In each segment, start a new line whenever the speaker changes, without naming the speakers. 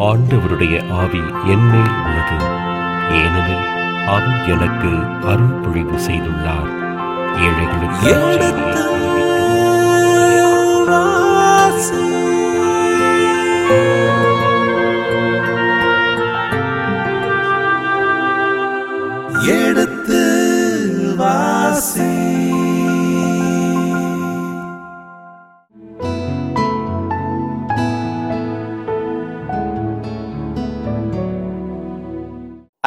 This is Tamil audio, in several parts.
ஆண்டவருடைய ஆவி என்மேல் உள்ளது. ஏனெனில் அவர் எனக்கு அருள் பொழிவு செய்துள்ளார். ஏழைகளுக்கு
எடுத்து வாசி.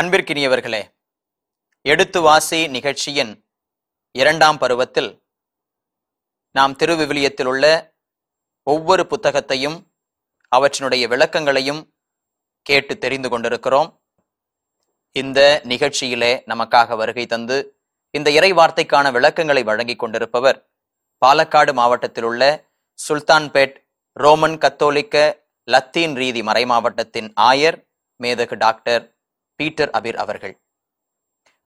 அன்பிற்கினியவர்களே எடுத்து வாசி நிகழ்ச்சியின் இரண்டாம் பருவத்தில் நாம் திருவிவிலியத்தில் உள்ள ஒவ்வொரு புத்தகத்தையும் அவற்றினுடைய விளக்கங்களையும் கேட்டு தெரிந்து கொண்டிருக்கிறோம். இந்த நிகழ்ச்சியிலே நமக்காக வருகை தந்து இந்த இறை வார்த்தைக்கான விளக்கங்களை வழங்கிக் கொண்டிருப்பவர் பாலக்காடு மாவட்டத்தில் உள்ள சுல்தான்பேட் ரோமன் கத்தோலிக்க லத்தீன் ரீதி மறைமாவட்டத்தின் ஆயர் மேதகு டாக்டர் பீட்டர் அபிர் அவர்கள்.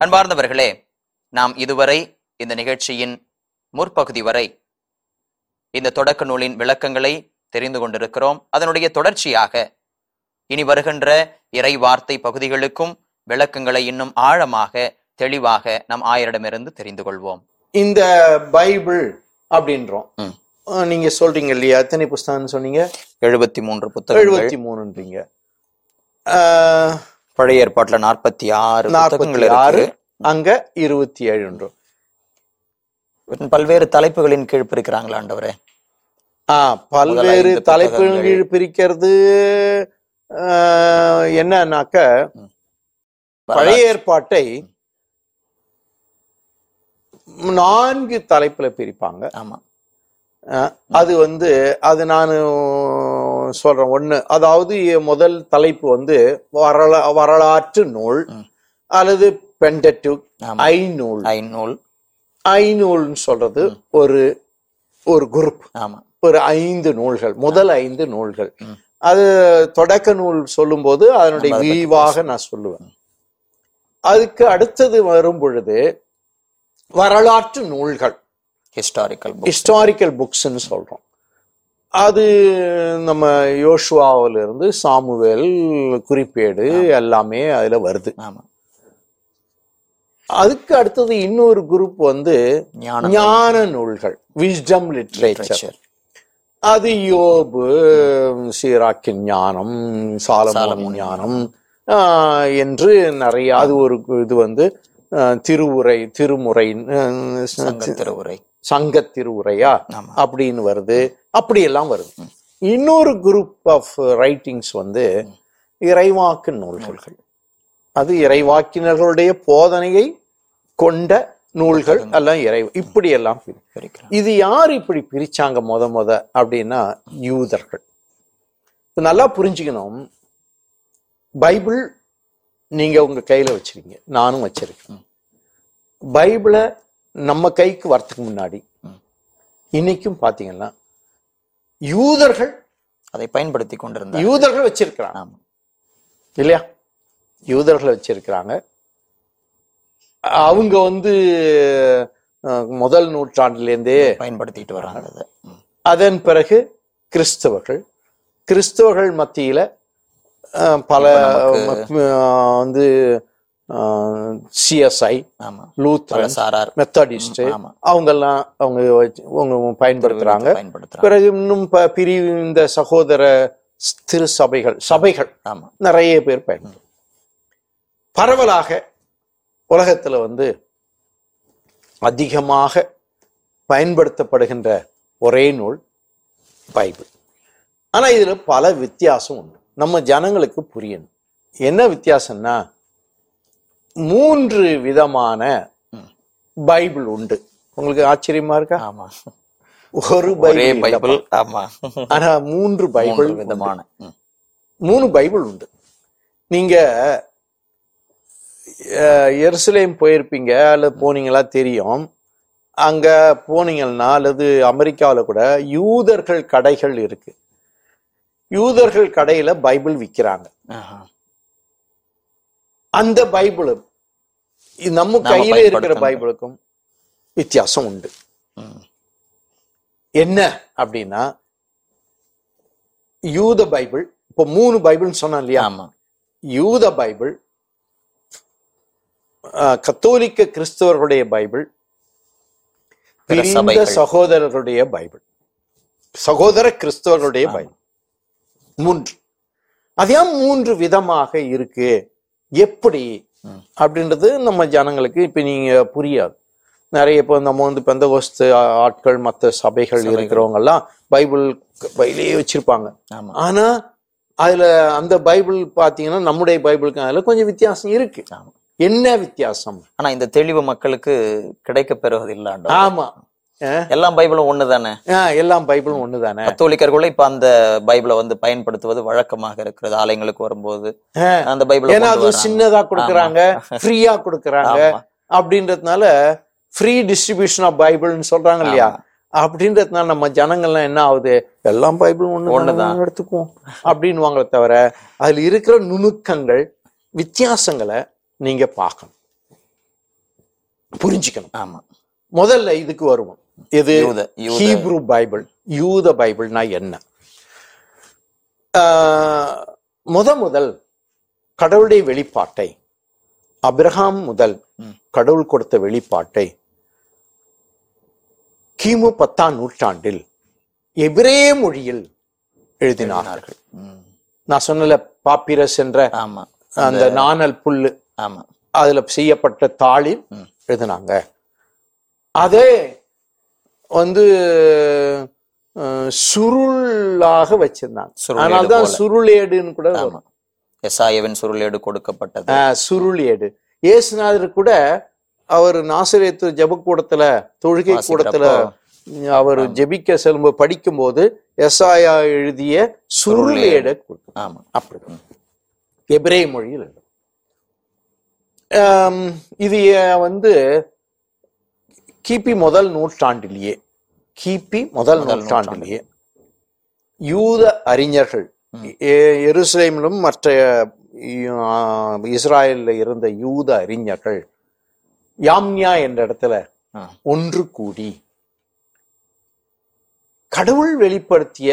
அன்பார்ந்தவர்களே நாம் இதுவரை இந்த நிகழ்ச்சியின் முற்பகுதி வரை இந்த தொடக்க நூலின் விளக்கங்களை தெரிந்து கொண்டிருக்கிறோம். அதனுடைய தொடர்ச்சியாக இனி வருகின்ற இறை வார்த்தை பகுதிகளுக்கும் விளக்கங்களை இன்னும் ஆழமாக தெளிவாக நம் ஆயரிடமிருந்து தெரிந்து கொள்வோம்.
இந்த பைபிள் அப்படின்றோம். நீங்க சொல்றீங்க இல்லையா? எத்தனை புஸ்தகம்னு சொன்னீங்க?
எழுபத்தி மூன்று புத்தகங்கள்.
எழுபத்தி மூணுன்றீங்க ஆஹ்,
பழைய ஏற்பாட்டுல நாற்பத்தி ஆறு
நாற்பத்தி ஆறு அங்க இருபத்தி ஏழுன்றோம்
பல்வேறு தலைப்புகளின் கீழ் பிரிக்கிறாங்களா ஆண்டவரே?
ஆஹ் பல்வேறு
ஐந்து
தலைப்புகள்
புத்தகங்கள்.
கீழ் பிரிக்கிறது என்னன்னாக்க பழைய ஏற்பாட்டை நான்கு தலைப்புல பிரிப்பாங்க.
ஆமா.
அது வந்து அது நான் சொல்றேன். ஒண்ணு அதாவது முதல் தலைப்பு வந்து வரலா வரலாற்று நூல். அல்லது பெண்டட்டு. ஐநூல்.
ஐநூல்.
ஐநூல்னு சொல்றது ஒரு ஒரு குரூப்.
ஆமா.
ஒரு ஐந்து நூல்கள் முதல் ஐந்து நூல்கள். அது தொடக்க நூல் சொல்லும்போது அதனுடைய விரிவாக நான் சொல்லுவேன். அதுக்கு அடுத்தது வரும் பொழுது வரலாற்று நூல்கள்.
ஹிஸ்டாரிக்கல்
ஹிஸ்டாரிக்கல் புக்ஸ்ன்னு சொல்றோம். அது நம்ம யோசுவாவில இருந்து சாமுவேல் குறிப்பேடு எல்லாமே அதுல வருது. அதுக்கு அடுத்தது இன்னொரு குரூப் வந்து
ஞான
நூல்கள். Wisdom literature
literature.
அது யோபு சீராக்கின் ஞானம் சாலமோனின் ஞானம் என்று நிறைய அது ஒரு இது வந்து திருவுரை திருமுறை
திருவுரை.
சங்க திருவுரையா? அப்படின்னு வருது. அப்படியெல்லாம் வருது. இன்னொரு குரூப் ஆஃப் ரைட்டிங்ஸ் வந்து இறைவாக்கு நூல்கள். அது இறைவாக்கினர்களுடைய போதனையை கொண்ட நூல்கள் எல்லாம் இறை இப்படி எல்லாம் இது யார் இப்படி பிரிச்சாங்க முத முத அப்படின்னா யூதர்கள். நல்லா புரிஞ்சுக்கணும். பைபிள் நீங்க உங்க கையில வச்சிருக்கீங்க. நானும் வச்சிருக்கேன். பைபிளை நம்ம கைக்கு வரத்துக்கு முன்னாடி இன்னைக்கும் பாத்தீங்கன்னா யூதர்கள்
அதை பயன்படுத்தி கொண்டிருந்தார்
யூதர்கள் வச்சிருக்கிறாங்க. இல்லையா? யூதர்கள் வச்சிருக்கிறாங்க. அவங்க வந்து முதல் நூற்றாண்டிலேருந்தே
பயன்படுத்திட்டு வராங்க.
அதன் பிறகு கிறிஸ்தவர்கள் கிறிஸ்தவர்கள் மத்தியில பல வந்து சிஎஸ்ஐ லூத்ரன் மெத்தடிஸ்ட். அவங்கெல்லாம் அவங்க அவங்க பயன்படுத்துறாங்க. பிறகு இன்னும் பிரிவு இந்த சகோதர திரு சபைகள் சபைகள்
ஆமா.
நிறைய பேர் பயன்படுத்தும் பரவலாக உலகத்துல வந்து அதிகமாக பயன்படுத்தப்படுகின்ற ஒரே நூல் பைபிள். ஆனா இதுல பல வித்தியாசம் உண்டு. நம்ம ஜனங்களுக்கு புரியணும். என்ன வித்தியாசம்னா மூன்று விதமான பைபிள் உண்டு. உங்களுக்கு ஆச்சரியமா இருக்கா?
ஆமா.
ஒரு பைபிள்.
ஆமா.
ஆனா மூன்று பைபிள்
விதமான.
மூணு பைபிள் உண்டு. நீங்க எருசலேம் போயிருப்பீங்க அல்லது போனீங்களா தெரியும். அங்க போனீங்கன்னா அல்லது அமெரிக்காவுல கூட யூதர்கள் கடைகள் இருக்கு. யூதர்கள் கடையில பைபிள் விக்கிறாங்க.
ஆஹா.
அந்த பைபிளும் நம்ம
நாம
கையில இருக்கிற பைபிளுக்கும் வித்தியாசம் உண்டு. என்ன அப்படின்னா யூத பைபிள் இப்போ மூணு பைபிள்னு சொன்னோம் இல்லையா?
ஆமா.
யூத பைபிள் கத்தோலிக்க கிறிஸ்தவர்களுடைய பைபிள் பிரிந்த. சகோதரர்களுடைய பைபிள். சகோதர கிறிஸ்தவர்களுடைய பைபிள். மூன்று. அது மூன்று விதமாக இருக்கு? எப்படி. அப்படின்றது நம்ம ஜனங்களுக்கு இப்ப நீங்க புரியாது. நிறைய இப்போ நம்ம வந்து பெந்தகோஸ்து ஆட்கள் மற்ற சபைகள் இருக்கிறவங்க எல்லாம் பைபிள் பைபிளே வச்சிருப்பாங்க. ஆனா அதுல அந்த பைபிள் பாத்தீங்கன்னா நம்முடைய பைபிளுக்கு அதுல கொஞ்சம் வித்தியாசம் இருக்கு. என்ன வித்தியாசம்?
ஆனா இந்த தெளிவு மக்களுக்கு கிடைக்க பெறுவது இல்லாண்டோ
ஆமா. அஹ்,
எல்லா பைபிளும் ஒண்ணுதானே?
அஹ், எல்லாம் பைபிளும் ஒண்ணுதானே?
கத்தோலிக்கர்களும் இப்ப அந்த பைபிளை வந்து பயன்படுத்துவது வழக்கமாக இருக்கிறது. ஆலயங்களுக்கு வரும்போது அந்த பைபிளை
ஏன்னா அது. சின்னதா கொடுக்கறாங்க ஃப்ரீயா கொடுக்கறாங்க. அப்படின்றதுனால ஃப்ரீ டிஸ்ட்ரிபியூஷன் ஆஃப் பைபிள்னு சொல்றாங்க இல்லையா. அப்படின்றதுனால நம்ம ஜனங்கள்லாம் என்ன ஆகுது? எல்லாம் பைபிள் ஒண்ணு
ஒண்ணுதான்.
எடுத்துக்குவோம். அப்படின்னுவாங்களே தவிர அதுல இருக்கிற நுணுக்கங்கள் வித்தியாசங்களை நீங்க பார்க்கணும். புரிஞ்சுக்கணும்.
ஆமா.
முதல்ல இதுக்கு வருவோம்.
யூத
ஹீப்ரு பைபிள் யூத பைபிள்னா என்ன? முத முதல் கடவுளுடைய வெளிப்பாட்டை அபிரகாம் முதல். கடவுள் கொடுத்த வெளிப்பாட்டை கிமு பத்தாம் நூற்றாண்டில் எபிரே மொழியில் எழுதினார்கள். நான் சொன்னல பாப்பிரஸ் என்ற
ஆமா.
அந்த நாணல் புல்லு
ஆமா.
அதுல செய்யப்பட்ட தாளில். எழுதினாங்க. அதே வந்து சுருளாக வச்சிருந்தாங்க. அதனால்தான். சுருளேடுன்னு கூட
எசாயவின் சுருளேடு கொடுக்கப்பட்டது.
சுருளேடு. இயேசுநாதர் கூட அவர் நாசிரியத்து ஜெபக்கூடத்துல தொழுகை கூடத்துல அவர் ஜெபிக்க செல்லும்போது படிக்கும்போது எசாயா எழுதிய சுருளேடை.
ஆமா.
அப்படி. எபிரே மொழியில் இது வந்து கிபி முதல் நூற்றாண்டிலேயே கிபி முதல் நூற்றாண்டிலேயே யூத அறிஞர்கள் எருசலேமிலும் மற்ற இஸ்ராயல்ல இருந்த யூத அறிஞர்கள் யாம்யா என்ற இடத்துல. ஒன்று கூடி கடவுள் வெளிப்படுத்திய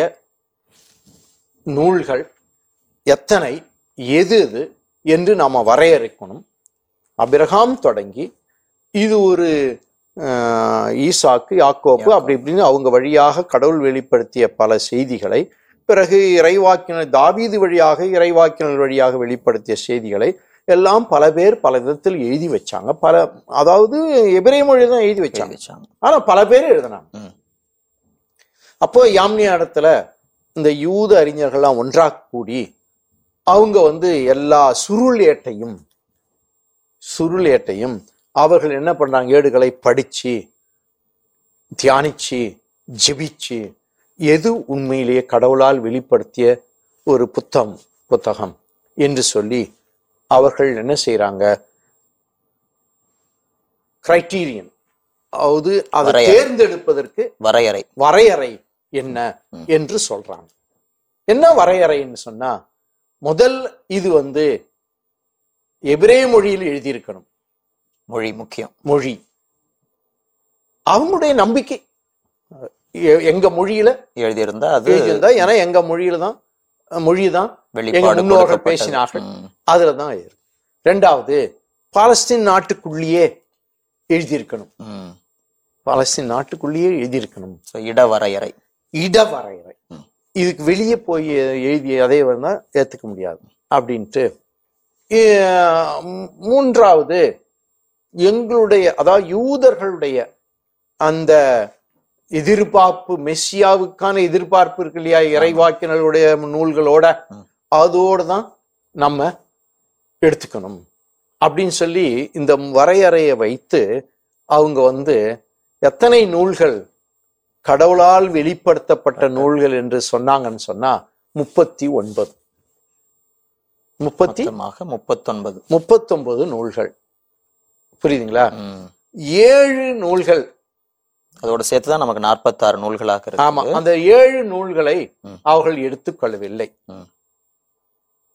நூல்கள் எத்தனை எது எது என்று நாம வரையறுக்கணும். அபிரகாம் தொடங்கி இது ஒரு ஈசாக்கு யாக்கோப்பு அப்படி இப்படின்னு அவங்க வழியாக கடவுள் வெளிப்படுத்திய பல செய்திகளை பிறகு இறைவாக்கினர் தாவீது வழியாக இறைவாக்கினர் வழியாக வெளிப்படுத்திய செய்திகளை எல்லாம் பல பேர் பல விதத்தில் எழுதி வச்சாங்க. பல அதாவது எபிரே மொழி தான் எழுதி வச்சாங்க. ஆனா பல பேர் எழுதினாங்க. அப்போ யாம்னியா இடத்துல இந்த யூத அறிஞர்கள்லாம் ஒன்றா கூடி அவங்க வந்து எல்லா சுருள் ஏட்டையும் சுருள் ஏட்டையும் அவர்கள் என்ன பண்றாங்க? ஏடுகளை படிச்சு தியானிச்சு ஜெபிச்சு எது உண்மையிலேயே கடவுளால் வெளிப்படுத்திய ஒரு புத்தம் புத்தகம் என்று சொல்லி அவர்கள் என்ன செய்றாங்க? கிரைட்டீரியன் அதாவது அதை. தேர்ந்தெடுப்பதற்கு
வரையறை.
வரையறை என்ன என்று சொல்றாங்க. என்ன வரையறைன்னு சொன்னா முதல் இது வந்து எபிரே மொழியில் எழுதியிருக்கணும்.
மொழி முக்கியம்.
மொழி. அவங்களுடைய நம்பிக்கை. எங்க மொழியில
எழுதியிருந்தா அது
எழுதியிருந்தா ஏன்னா எங்க மொழியில தான் மொழி தான் முன்னோர்கள். பேசினார்கள். அதுல தான் இருக்கு ரெண்டாவது பாலஸ்தீன் நாட்டுக்குள்ளேயே எழுதியிருக்கணும். பாலஸ்தீன் நாட்டுக்குள்ளேயே எழுதியிருக்கணும்.
So, இட வரையறை
இட வரையறை
ம்.
இதுக்கு வெளியே போய் எழுதிய அதே வந்தா ஏத்துக்க முடியாது. அப்படின்ட்டு மூன்றாவது எங்களுடைய அதாவது யூதர்களுடைய அந்த எதிர்பார்ப்பு மெஸ்ஸியாவுக்கான எதிர்பார்ப்பு இருக்கு இல்லையா? இறைவாக்கினருடைய நூல்களோட. அதோட தான் நம்ம எடுத்துக்கணும். அப்படின்னு சொல்லி இந்த வரையறையை வைத்து அவங்க வந்து எத்தனை நூல்கள் கடவுளால் வெளிப்படுத்தப்பட்ட நூல்கள் என்று சொன்னாங்கன்னு சொன்னா முப்பத்தி ஒன்பது. முப்பத்தி?
முப்பத்தொன்பது.
முப்பத்தொன்பது நூல்கள். புரியுதுங்களா. ஏழு நூல்கள்.
அதோட சேர்த்துதான் நமக்கு நாற்பத்தாறு நூல்களாக
ஆமா அந்த ஏழு நூல்களை. அவர்கள் எடுத்துக்கொள்ளவில்லை.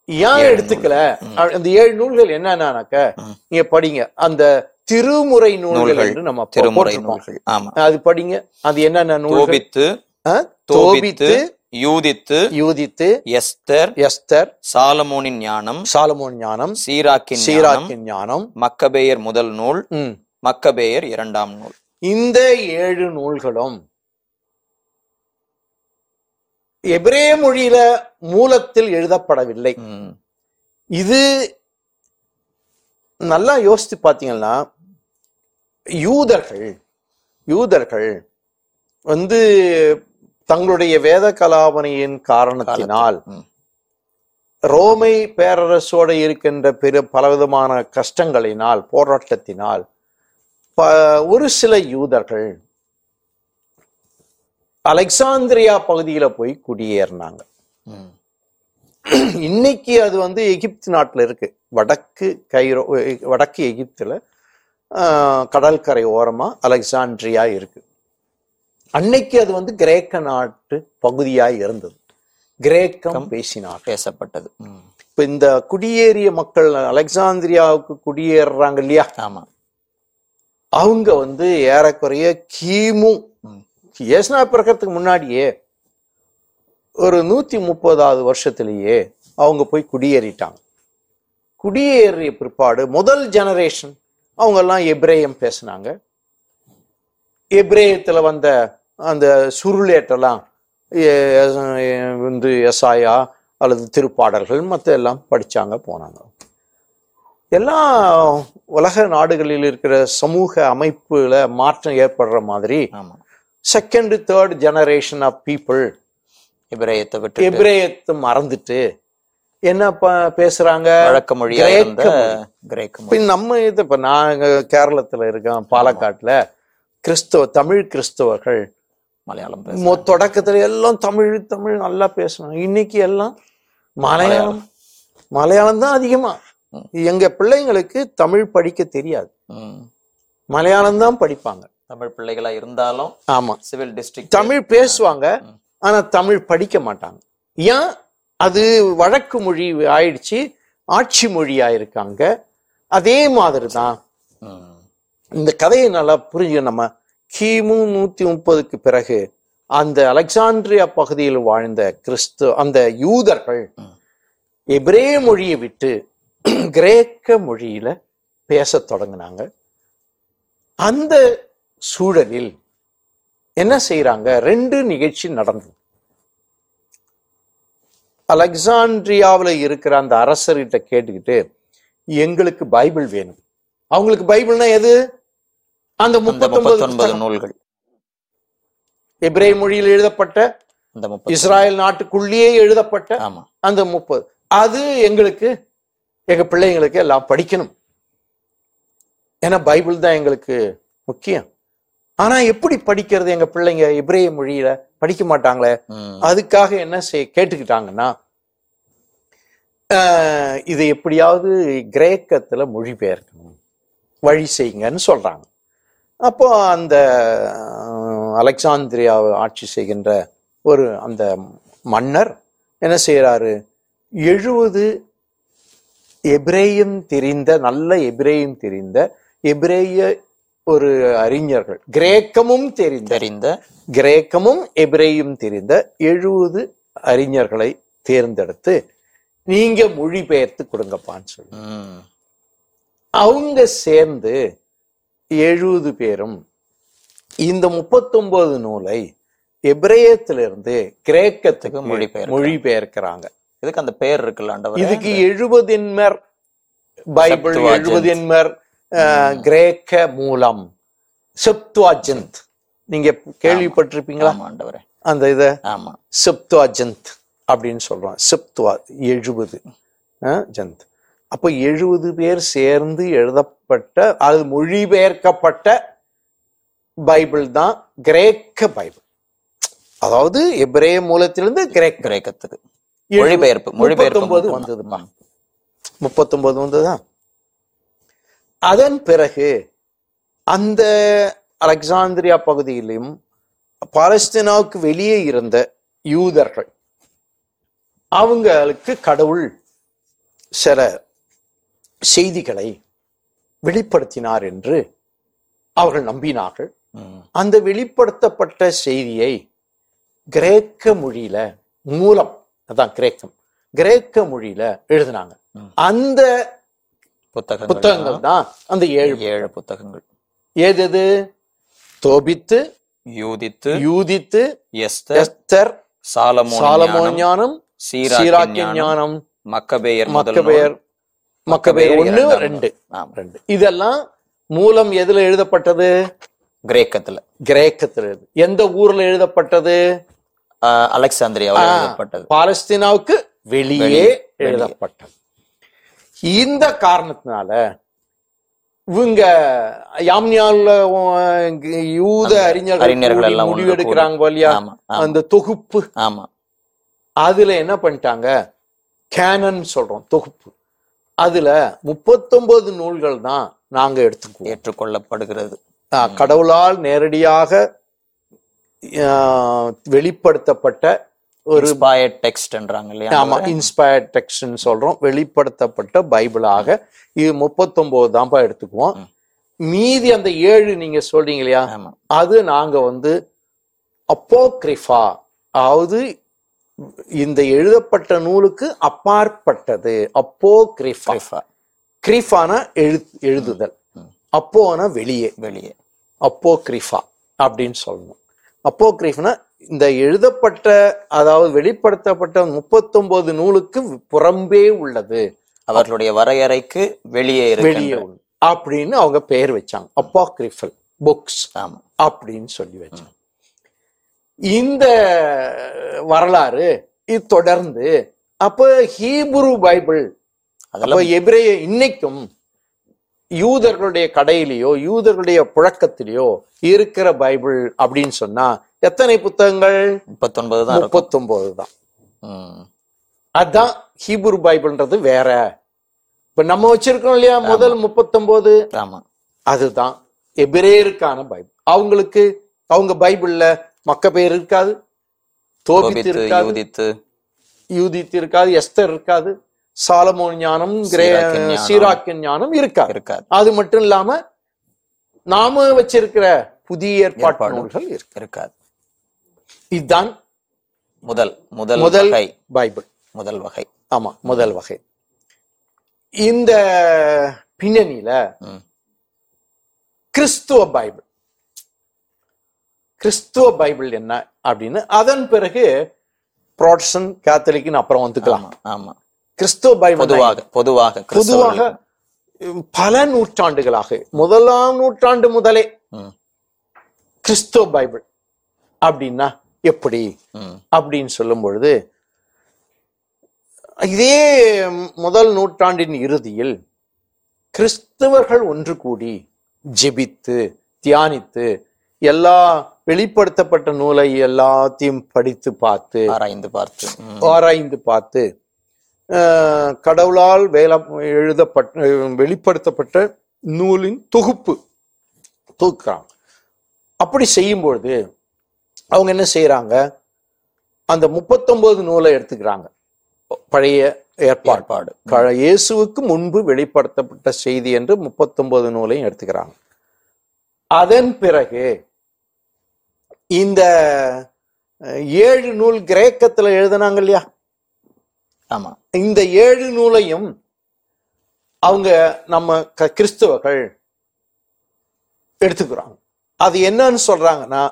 ஏன் எடுத்துக்கல. அந்த ஏழு நூல்கள் என்னன்னாக்க. நீங்க படிங்க. அந்த திருமுறை நூல்கள் என்று நம்ம
திருமுறை. நூல்கள். ஆமா.
அது படிங்க. அது என்னென்ன நூல்கள்?
தோபித்து யூதித்து
யூதித்து
எஸ்தர்
எஸ்தர்
சாலமோனின் ஞானம்
சாலமோன் ஞானம்
சீராக்கின் ஞானம்
சீராக்கின் ஞானம்
மக்கபேயர் முதல் நூல். மக்கபேயர் இரண்டாம் நூல்
இந்த ஏழு நூல்களும் எபிரே மொழியில மூலத்தில் எழுதப்படவில்லை. இது நல்லா யோசித்து பார்த்தீங்கன்னா யூதர்கள் யூதர்கள் வந்து தங்களுடைய வேத கலாபனையின் காரணத்தினால். ரோமை பேரரசோடு இருக்கின்ற பிற பலவிதமான கஷ்டங்களினால் போராட்டத்தினால் ஒரு சில யூதர்கள் அலெக்சாந்திரியா பகுதியில போய் குடியேறினாங்க. இன்னைக்கு அது வந்து எகிப்து நாட்டுல இருக்கு வடக்கு கைரோ வடக்கு எகிப்துல கடற்கரை ஓரமா அலெக்சாண்ட்ரியா இருக்கு அன்னைக்கு அது வந்து கிரேக்க நாட்டு பகுதியாய் இருந்தது. கிரேக்கம் பேசினார்
பேசப்பட்டது.
இப்ப இந்த குடியேறிய மக்கள் அலெக்சாந்திரியாவுக்கு குடியேறுறாங்க இல்லையா?
ஆமா.
அவங்க வந்து ஏறக்குறைய கிமு. ஏசுனா பிறக்கிறதுக்கு முன்னாடியே ஒரு நூத்தி முப்பதாவது வருஷத்திலேயே அவங்க போய் குடியேறிட்டாங்க. குடியேறிய பிற்பாடு முதல் ஜெனரேஷன் அவங்க எல்லாம் எப்ரேயம் பேசினாங்க. எப்ரேயத்துல வந்த அந்த எ- வந்து எசாயா அல்லது திருப்பாடல்கள் மற்ற எல்லாம் படிச்சாங்க போனாங்க. எல்லா உலக நாடுகளில் இருக்கிற சமூக அமைப்புல மாற்றம் ஏற்படுற மாதிரி second third generation of people
இப்ரேயத்தை விட்டு
எபிரேயத்தை மறந்துட்டு என்ன பேசுறாங்க?
வழக்க மொழியா
கிரேக்க நம்ம இது இப்ப நான் கேரளத்துல இருக்கேன் பாலக்காட்டுல. கிறிஸ்தவ தமிழ் கிறிஸ்தவர்கள்
மலையாளம் பேச
தொடக்கத்துல எல்லாம் தமிழ் தமிழ் நல்லா பேசணும் இன்னைக்கு எல்லாம் மலையாளம். மலையாளம். தான் அதிகமா. எங்க பிள்ளைங்களுக்கு தமிழ் படிக்க தெரியாது. மலையாளம் தான் படிப்பாங்க.
தமிழ் பிள்ளைகளா இருந்தாலும்
ஆமா.
சிவில் டிஸ்ட்ரிக்ட்
தமிழ் பேசுவாங்க. ஆனா தமிழ் படிக்க மாட்டாங்க. ஏன்? அது வழக்கு மொழி ஆயிடுச்சு. ஆட்சி மொழியா இருக்காங்க. அதே மாதிரி தான் இந்த கதையை நல்லா புரிஞ்சு நம்ம கிமு நூத்தி முப்பதுக்கு பிறகு அந்த அலெக்சாண்ட்ரியா பகுதியில் வாழ்ந்த கிறிஸ்து அந்த யூதர்கள் எபிரே மொழியை விட்டு கிரேக்க மொழியில பேசத் தொடங்கினாங்க. அந்த சூழலில் என்ன செய்யறாங்க ரெண்டு நிகழ்ச்சி நடந்தது. அலெக்சாண்ட்ரியாவில் இருக்கிற அந்த அரசர்கிட்ட கேட்டுக்கிட்டு எங்களுக்கு பைபிள் வேணும். அவங்களுக்கு பைபிள்னா எது? அந்த
முப்பத்தொன்பது நூல்கள்.
எபிரே மொழியில் எழுதப்பட்ட
அந்த
இஸ்ராயல் நாட்டுக்குள்ளேயே எழுதப்பட்ட அந்த முப்பது. அது எங்களுக்கு எங்க பிள்ளைங்களுக்கு எல்லாம் படிக்கணும். ஏன்னா பைபிள் தான் எங்களுக்கு முக்கியம். ஆனா எப்படி படிக்கிறது எங்க பிள்ளைங்க எபிரேய மொழியில? படிக்க மாட்டாங்களே. அதுக்காக என்ன செய் கேட்டுக்கிட்டாங்கன்னா இதை எப்படியாவது கிரேக்கத்துல மொழிபெயர்க்கணும். வழி செய்யுங்கன்னு சொல்றாங்க. அப்போ அந்த அலெக்சாந்திரியாவை ஆட்சி செய்கின்ற ஒரு அந்த மன்னர் என்ன செய்யறாரு எழுபது எபிரேயம் தெரிந்த நல்ல எபிரேயம் தெரிந்த எபிரேய ஒரு அறிஞர்கள் கிரேக்கமும் தெரிந்த
தெரிந்த
கிரேக்கமும் எபிரேயும் தெரிந்த எழுபது அறிஞர்களை தேர்ந்தெடுத்து நீங்க மொழிபெயர்த்து கொடுங்கப்பான்னு சொல்லி. அவங்க சேர்ந்து எழுபது பேரும் இந்த முப்பத்தொன்பது நூலை எபிரேயத்திலிருந்து கிரேக்கத்துக்கு
மொழிபெயர்க்கிறாங்க.
மொழிபெயர்க்கிறாங்க.
இதுக்கு அந்த பேர் இருக்குல்ல ஆண்டவரே?
இதுக்கு எழுபதின்மர் பைபிள். எழுபதின்மர் அஹ், கிரேக்க மூலம். செப்துவாஜந்த் நீங்க கேள்விப்பட்டிருப்பீங்களா?
ஆண்டவரே.
அந்த இத?
ஆமா.
செப்துவாஜந்த் அப்படின்னு சொல்றோம் செப்துவா எழுபது. ஜந்த் அப்போ எழுபது பேர் சேர்ந்து எழுதப்பட்ட அது மொழிபெயர்க்கப்பட்ட பைபிள் தான் கிரேக்க பைபிள். அதாவது எபிரேய மூலத்திலிருந்து கிரேக்க
கிரேக்கத்துக்கு. மொழிபெயர்ப்பு மொழிபெயர்ப்பு.
வந்ததுப்பா முப்பத்தொன்பது வந்ததா? அதன் பிறகு அந்த அலெக்சாந்திரியா பகுதியிலும் பாலஸ்தீனாவுக்கு வெளியே இருந்த யூதர்கள் அவங்களுக்கு கடவுள் சில செய்திகளை வெளிப்படுத்தினார் என்று அவர்கள் நம்பினார்கள். அந்த வெளிப்படுத்தப்பட்ட செய்தியை கிரேக்க மொழியில மூலம் அதான் கிரேக்கம் கிரேக்க மொழியில எழுதினாங்க. அந்த
புத்தகங்கள்
புத்தகங்கள் தான். அந்த ஏழு
ஏழு புத்தகங்கள்.
ஏது எது? Tobit
Judith
Judith
Esther Solomon
Solomon
ஞானம், சீராக்கின் ஞானம், மக்கபேயர்
மக்கபேயர் ஒண்ணு
இரண்டாம்
ரெண்டு. ரெண்டு. இதெல்லாம் மூலம் எதுல எழுதப்பட்டது?
கிரேக்கத்துல.
கிரேக்கத்தில் எந்த ஊர்ல எழுதப்பட்டது? ஆ,
எழுதப்பட்டது.
பாலஸ்தீனாவுக்கு வெளியே எழுதப்பட்டது. இந்த காரணத்தினால இவங்க யாம்னியால யூத அறிஞர்கள்
ஒன்று
முடிவு எடுக்கிறாங்க
ஆமா,
அந்த தொகுப்பு.
ஆமா.
அதுல என்ன பண்ணிட்டாங்க? கேனன் சொல்றோம் தொகுப்பு. அதுல முப்பத்தொன்பது நூல்கள் தான் நாங்க எடுத்துக்குவோம்.
ஏற்றுக்கொள்ளப்படுகிறது.
கடவுளால் நேரடியாக வெளிப்படுத்தப்பட்ட ஒரு
இன்ஸ்பயர்ட் டெக்ஸ்ட்ன்றாங்க இல்லையா?
ஆமா இன்ஸ்பயர்ட் டெக்ஸ்ட்னு சொல்றோம். வெளிப்படுத்தப்பட்ட பைபிளாக இது முப்பத்தொன்பது தான்ப்பா எடுத்துக்குவோம். மீதி அந்த ஏழு நீங்க சொல்றீங்க இல்லையா? அது நாங்க வந்து அப்போக்ரிஃபா அதாவது இந்த எழுதப்பட்ட நூலுக்கு அப்பாற்பட்டது. அப்போக்ரிஃபா
கிரிஃபா,
கிரிஃபானா எழு எழுதுதல். அப்போனா வெளியே.
வெளியே.
அப்போக்ரிஃபா அப்படின்னு சொல்லணும். அப்போக்ரிஃப்னா இந்த எழுதப்பட்ட அதாவது வெளிப்படுத்தப்பட்ட முப்பத்தொன்பது நூலுக்கு புறம்பே உள்ளது.
அவர்களுடைய வரையறைக்கு வெளியே
வெளியே அப்படின்னு அவங்க பெயர் வச்சாங்க. அப்போக்ரிஃபல் புக்ஸ்
ஆமா.
அப்படின்னு சொல்லி வச்சாங்க. இந்த வரலாறு இது தொடர்ந்து அப்ப ஹீப்ரு பைபிள்
அதெல்லாம்
எபிரேய இன்னைக்கும் யூதர்களுடைய கடையிலேயோ யூதர்களுடைய புழக்கத்திலேயோ இருக்கிற பைபிள் அப்படின்னு சொன்னா எத்தனை புத்தகங்கள்?
முப்பத்தொன்பது தான்
முப்பத்தொன்பது தான்.
ம்.
அதான் ஹீப்ரு பைபிள்ன்றது வேற. இப்ப நம்ம வச்சிருக்கோம் இல்லையா முதல் முப்பத்தொன்பது?
ஆமா.
அதுதான் எபிரேயருக்கான பைபிள். அவங்களுக்கு அவங்க பைபிள்ல மக்க பேர் இருக்காது தோபித்து இருக்காது
யூதித்து.
இருக்காது எஸ்தர் இருக்காது சாலமோன் ஞானம் கிரே
சீராக்கின் ஞானம்.
ஞானம் இருக்காது. அது மட்டும் இல்லாம நாம வச்சிருக்கிற புதிய ஏற்பாட்டு
ஏற்பாடு.
நூல்கள் இருக்கு.
இருக்காது.
இதுதான்
முதல் முதல்
முதல் பைபிள்.
முதல் வகை.
ஆமா முதல் வகை. இந்த பின்னணியில. கிறிஸ்துவ பைபிள். கிறிஸ்துவ பைபிள் என்ன அப்படின்னு அதன் பிறகு ப்ராட்டஸ்டன் கேத்தலிக்னு அப்புறம் வந்துக்கலாம்.
ஆமா
கிறிஸ்துவ பைபிள்
பொதுவாக பொதுவாக
பொதுவாக பல நூற்றாண்டுகளாக முதலாம் நூற்றாண்டு முதலே கிறிஸ்துவ பைபிள். அப்படின்னா எப்படி? அப்படின்னு சொல்லும் பொழுது இதே முதல் நூற்றாண்டின் இறுதியில் கிறிஸ்தவர்கள் ஒன்று கூடி ஜெபித்து தியானித்து எல்லா வெளிப்படுத்தப்பட்ட நூலை எல்லாத்தையும் படித்து பார்த்து
ஆராய்ந்து பார்த்து.
ஆராய்ந்து பார்த்து கடவுளால் வேல எழுதப்பட்ட வெளிப்படுத்தப்பட்ட நூலின் தொகுப்பு தொகுக்கிறாங்க அப்படி செய்யும்பொழுது அவங்க என்ன செய்யறாங்க அந்த முப்பத்தொன்பது நூலை எடுத்துக்கிறாங்க. பழைய ஏற்பாடு. இயேசுவுக்கு முன்பு வெளிப்படுத்தப்பட்ட செய்தி என்று முப்பத்தொன்பது நூலையும் எடுத்துக்கிறாங்க. அதன் பிறகு இந்த ஏழு நூல் கிரேக்கத்துல எழுதுனாங்க இல்லையா?
ஆமா.
இந்த ஏழு நூலையும் அவங்க நம்ம கிறிஸ்தவர்கள் எடுத்துக்கிறாங்க. அது என்னன்னு சொல்றாங்கன்னா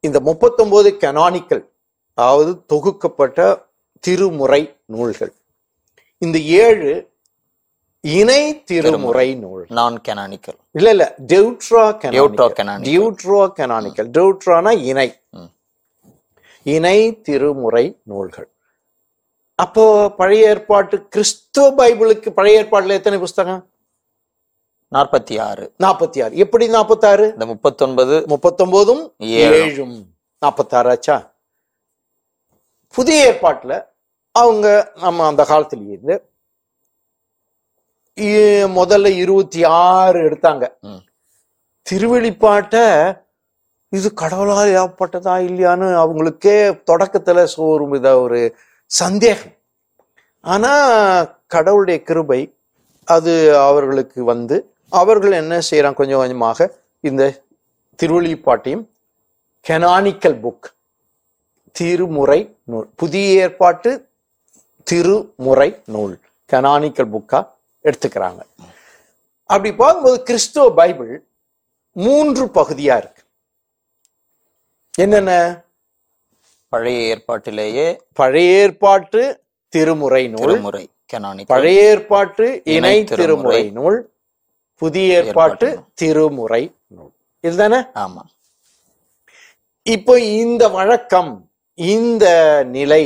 இந்த முப்பத்தொன்பது கெனானிக்கல் அதாவது தொகுக்கப்பட்ட திருமுறை நூல்கள். இந்த ஏழு இணை திருமுறை நூல்.
நான் கெனானிக்கல்
இல்ல இல்ல டெவுட்ரா
Deuterocanonical.
டியூட்ரோ கெனானிக்கல் டியூட்ரானா இணை. இணை திருமுறை நூல்கள். அப்போ பழைய ஏற்பாட்டு கிறிஸ்துவ பைபிளுக்கு பழைய ஏற்பாட்டுல எத்தனை புஸ்தகம்?
நாற்பத்தி ஆறு.
நாற்பத்தி ஆறு. எப்படி நாற்பத்தாறு?
இந்த முப்பத்தொன்பது
முப்பத்தொன்பதும்
ஏழும்.
நாற்பத்தாறு ஆச்சா புதிய ஏற்பாட்டுல அவங்க நம்ம அந்த காலத்துல இருந்து இ- முதல்ல இருபத்தி ஆறு எடுத்தாங்க. திருவெளிப்பாட்ட இது கடவுளால் ஏற்பட்டதா இல்லையான்னு அவங்களுக்கே தொடக்கத்துல சோ- ஒரு வித ஒரு சந்தேகம். ஆனா கடவுளுடைய கிருபை அது அவர்களுக்கு வந்து அவர்கள் என்ன செய்யறாங்க கொஞ்சம் கொஞ்சமாக இந்த திருவெளிப்பாட்டையும் கெனானிக்கல் புக் திருமுறை நூல் புதிய ஏற்பாட்டு திருமுறை நூல் கனானிக்கல் புக்கா? எடுத்துக்கிறாங்க. அப்படி பார்க்கும்போது கிறிஸ்துவ பைபிள் மூன்று பகுதியா இருக்கு. என்னென்ன?
பழைய ஏற்பாட்டிலேயே
பழைய ஏற்பாட்டு திருமுறை நூல்
கனானிக்கல்
பழைய ஏற்பாட்டு இணை திருமுறை நூல் புதிய ஏற்பாட்டு திருமுறை நூல். இதுதானே?
ஆமா.
இப்போ இந்த வழக்கம் இந்த நிலை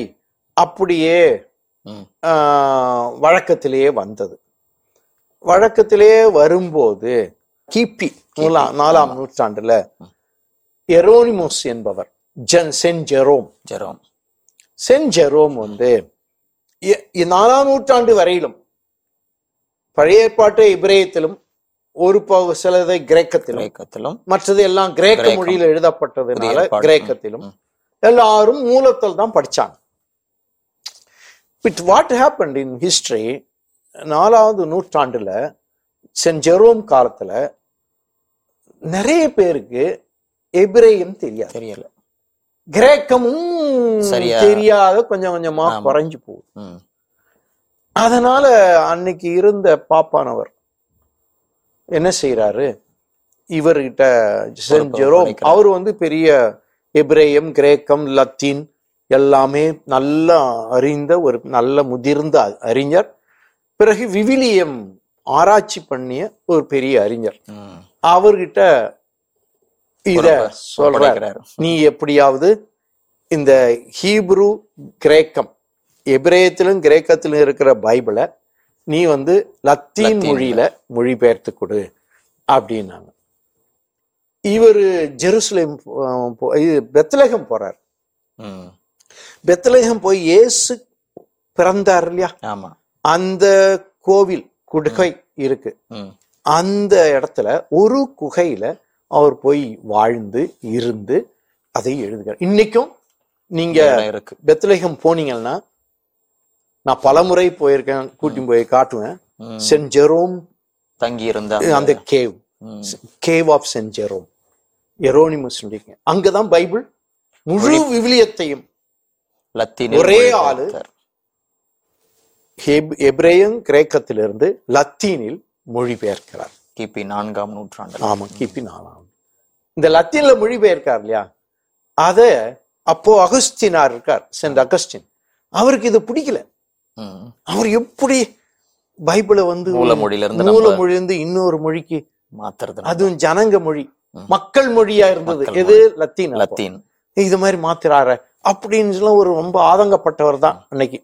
அப்படியே வழக்கத்திலேயே வந்தது. வழக்கத்திலேயே வரும்போது கிபி நூலாம் நாலாம் நூற்றாண்டுல எரோனிமோஸ் என்பவர் Jan saint Jerome
Jerome
saint Jerome வந்து நாலாம் நூற்றாண்டு வரையிலும் பழைய ஏற்பாட்டு இப்ரேயத்திலும் ஒரு பகு சிலதை கிரேக்கத்திலும்
கிரேக்கத்திலும்
மற்றது எல்லாம் கிரேக்க. மொழியில் எழுதப்பட்டதுனால. கிரேக்கத்திலும். எல்லாரும் மூலத்தில் தான் படிச்சாங்க it what happen in history நாலாவது நூற்றாண்டுல சென்ட் ஜெரோம் காலத்துல நிறைய பேருக்கு எபிரேயம் தெரியாது
தெரியல
கிரேக்கமும். தெரியாத கொஞ்சம் கொஞ்சமா. குறைஞ்சு போகுது. அதனால அன்னைக்கு இருந்த பாப்பானவர் என்ன செய்யறாரு இவர்கிட்ட சென்ட் ஜெரோம். அவர் வந்து பெரிய எபிரேயம் கிரேக்கம் லத்தீன் எல்லாமே நல்ல அறிந்த ஒரு நல்ல முதிர்ந்த அறிஞர் பிறகு விவிலியம் ஆராய்ச்சி பண்ணிய ஒரு பெரிய அறிஞர். அவர்கிட்ட இத சொல்றார். நீ எப்படியாவது இந்த ஹீப்ரு கிரேக்கம் எபிரேயத்திலும் கிரேக்கத்திலும் இருக்கிற பைபிளை நீ வந்து லத்தீன். மொழியில மொழிபெயர்த்து கொடு அப்படின்னாங்க இவர் ஜெருசலேம் இது பெத்லகம் போறார்
ம்.
பெத்லகம் போய் இயேசு பிறந்தார் இல்லையா
ஆமா
அந்த கோவில் குடுகை இருக்கு. அந்த இடத்துல ஒரு குகையில அவர் போய் வாழ்ந்து இருந்து அதை எழுதுகிறார். இன்னைக்கும் நீங்க
இருக்கு.
பெத்லகம் போனீங்கன்னா நான் பலமுறை போயிருக்கேன் கூட்டி போய் காட்டுவேன். சென்ட் ஜெரோம்
தங்கி இருந்த
அந்த cave. Cave of saint Jerome Hieronymus அங்கதான் பைபிள் முழு விவிலியத்தையும் ஒரே
மொழிபெயர்த்தார்.
எபிரேயம் கிரேக்கத்திலிருந்து லத்தீனில் மொழிபெயர்க்கிறார்.
கிபி நான்காம் நூற்றாண்டு
ஆமா கிபி நாலாம். இந்த லத்தீன்ல மொழிபெயர்க்கார் இல்லையா? அத அப்போ அகஸ்தினார் இருக்கார் சென்ட் அகஸ்டின். அவருக்கு இது பிடிக்கல. அவர் எப்படி பைபிளை வந்து
மூல மொழியிலிருந்து
மூல
நம்ம
மொழியிலிருந்து இன்னொரு மொழிக்கு
மாத்துறது
அதுவும் ஜனங்க மொழி. மக்கள் மொழியா இருந்தது. எது? லத்தீன்.
லத்தீன்.
இது மாதிரி மாத்துறாரு. அப்படின்னு சொல்லி ஒரு ரொம்ப ஆதங்கப்பட்டவர் தான் அன்னைக்கு.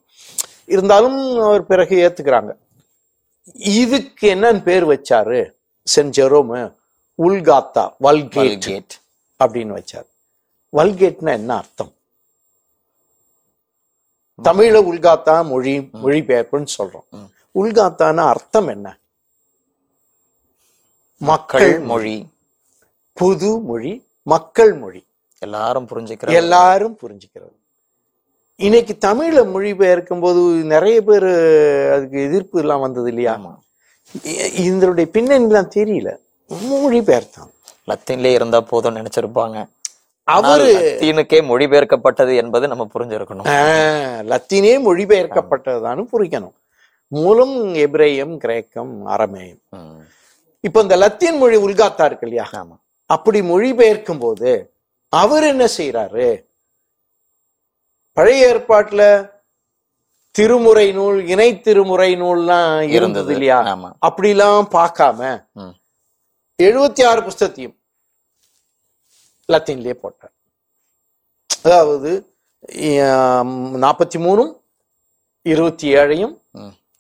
இருந்தாலும் அவர் பிறகு ஏத்துக்கிறாங்க. இதுக்கு என்னன்னு பேர் வச்சாரு? சென்ட் ஜெரோமு உல்காத்தா வல்கேட் அப்படின்னு வச்சார். வல்கேட்னா என்ன அர்த்தம்? தமிழ்ல உல்காத்தா மொழி மொழிபெயர்ப்புன்னு சொல்றோம். உல்காத்தான அர்த்தம் என்ன? மக்கள்
மொழி.
புது மொழி மக்கள் மொழி.
எல்லாரும் புரிஞ்சுக்கிற
எல்லாரும் புரிஞ்சுக்கிறது இன்னைக்கு தமிழ்ல மொழிபெயர்க்கும் போது நிறைய பேர் அதுக்கு எதிர்ப்பு எல்லாம் வந்தது இல்லையா? இதனுடைய பின்னணிலாம் தெரியல. மொழிபெயர்த்தான்.
லத்தீன்லே இருந்தா போதும் நினைச்சிருப்பாங்க.
அவரு
லத்தீனுக்கே மொழிபெயர்க்கப்பட்டது என்பது நம்ம புரிஞ்சிருக்கணும்.
லத்தீனே மொழிபெயர்க்கப்பட்டதான்னு புரிக்கணும். மூலம் எபிரேயம் கிரேக்கம் அரமேயம். இப்ப இந்த லத்தீன் மொழி உல்காத்தா இருக்கு இல்லையா?
ஆமா.
அப்படி மொழிபெயர்க்கும் போது அவர் என்ன செய்யறாரு பழைய ஏற்பாட்டுல திருமுறை நூல் இணை திருமுறை நூல்லாம் இருந்தது
இருந்தது.
இல்லையா? அப்படிலாம் பார்க்காம. எழுபத்தி ஆறு புஸ்தத்தையும் லத்தீன்லயே போட்டார். அதாவது நாற்பத்தி மூணும் இருபத்தி ஏழையும்.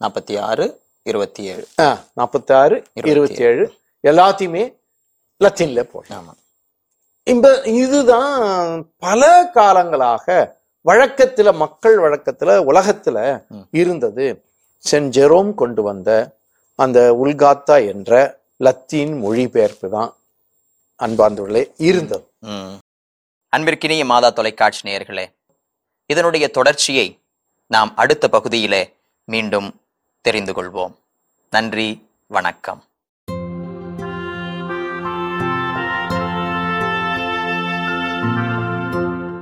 நாற்பத்தி ஆறு இருபத்தி ஏழு
நாற்பத்தி ஆறு இருபத்தி ஏழு எல்லாத்தையுமே லத்தீன்ல
ஆமா.
இந்த இதுதான் பல காலங்களாக வழக்கத்துல மக்கள் வழக்கத்துல உலகத்துல. இருந்தது. சென்ட் ஜெரோம் கொண்டு வந்த அந்த உல்காத்தா என்ற லத்தீன் மொழிபெயர்ப்பு தான் அன்பார்ந்தவர்களே இருந்தது.
அன்பிற்கினிய மாதா தொலைக்காட்சி நேயர்களே இதனுடைய தொடர்ச்சியை நாம் அடுத்த பகுதியிலே மீண்டும் தெரிந்து கொள்வோம். நன்றி வணக்கம்.